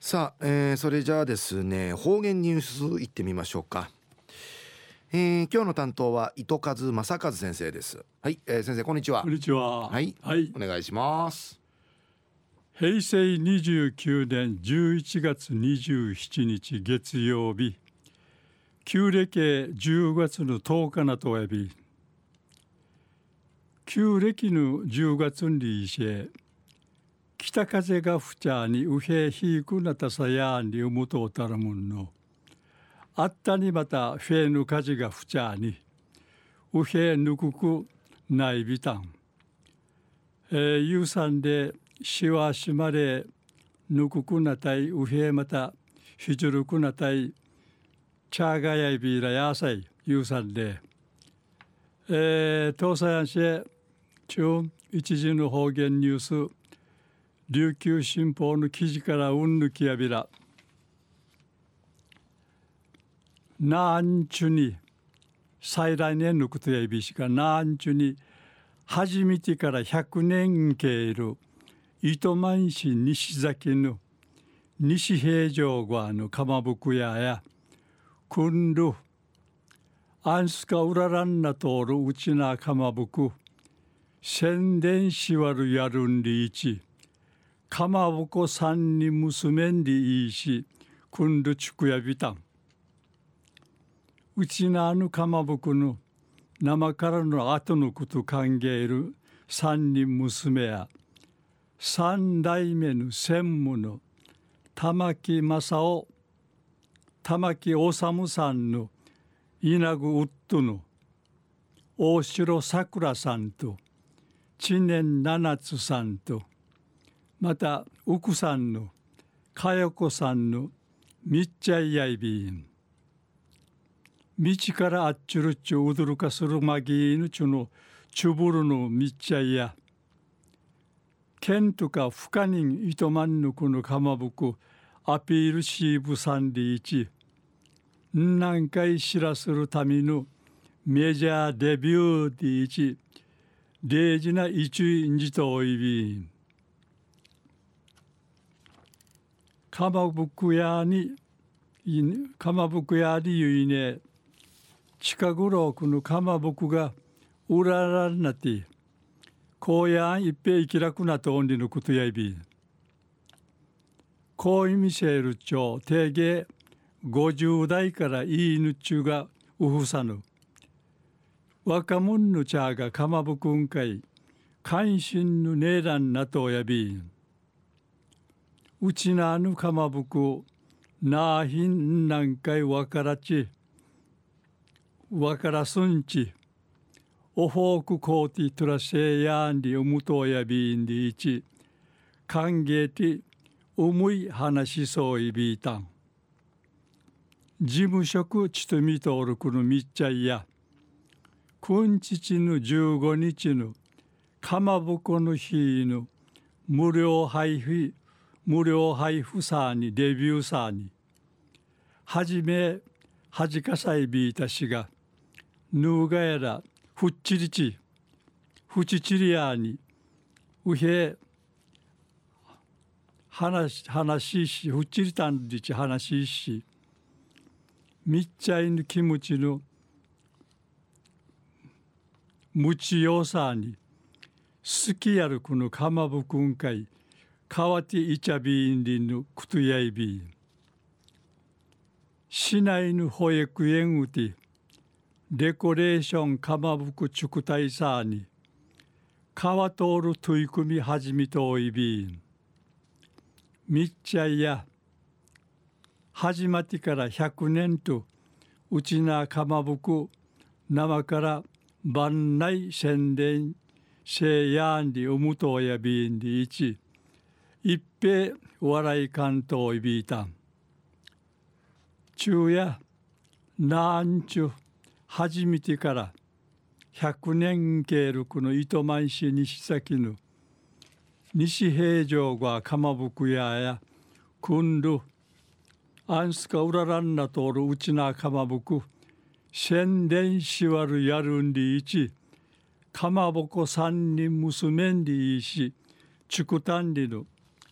さあ、えー、それじゃあですね方言ニュースいってみましょうか、えー、今日の担当は糸数正和先生です。はい、えー、先生こんにちは。こんにちは。はい、はい、お願いします。平成29年11月27日月曜日。旧暦10月の10日なとおやび。旧暦の10月にいし北風が吹ちゃにうへひいくなたさやにうむとうたるもんの。あったにまたフェぬ風が吹ちゃにうへぬくくないびたん、えー、ゆうさんでしわしまれぬくくなたいうへまたひじゅるくなたいチャーガヤイビーラやさいゆうさんで。えー、東西安市中一時の方言ニュース。琉球新報の記事からうんぬきやびら。なんちゅに再来年のことやびしかなんちゅに初めてから100年けいる糸満市西崎の西平城側のかまぼこ屋やくんるアンスカウラランナ通るうちなかまぼこ宣伝しわるやるんりいちかまぼこさんに娘んでいいしくんるちくやびたんうちなあのかまぼこの生からの後のこと考える三人娘や三代目の専務の玉木正夫玉木治さんの稲具ウッドの大城さくらさんと知念七津さんとまた奥さんのかよこさんのみっちゃいやいびん。道からあっちゅるっちゅうどるかするまぎぬちゅのちゅぶるのみっちゃいや。けんとかふかにんいとまんぬくのかまぼこアピールシーブサンディーチ。何回知らするためのメジャーデビューディーチ。大事な一位にとおいびん。かまぼこ屋にかまぼこ屋にゆいね近頃このかまぼこがうららになってこうやんいっぺいきらくなとおんりのことやいびこういみせるちょう定芸50代からいいぬちゅうがうふさぬ。若者の茶がかまぼこんかい関心のねえらんなとおやびんうちなぬかまぼこなあひんなんかいわからちわからすんちおほうくこうてとらせやんりおむとやびんりいち歓迎て重い話しそういびいたん。事務職ちとみとおるくのみっちゃいや。くんちちぬ15日のかまぼこの日の無料配布。無料配布さにデビューさに。はじめはじかさいびいたしがぬうがやらふっちりちふちちりやに。うへ話話しふっちりたんりち話しみっちゃいぬ気持ちのむちよさに。好きやるこのかまぼくんかい。かわていちゃびんりんのくとやいびん。市内の保育園うて、デコレーションかまぼくちくたいさに、川通る取り組み始めとおいびん。みっちゃいや、始まってから100年と、うちなかまぼく、生から万内宣伝、せやんりおむとやびんりいち、一平お笑い関東いびいたん。昼夜なんちゅ初めてから百年経るこの糸満市西崎の西平城がかまぼこ屋やくんるあんすかうららんなとおるうちなかまぼこ宣伝しわるやるんでいちかまぼこ三人娘んでいいしちくたんりの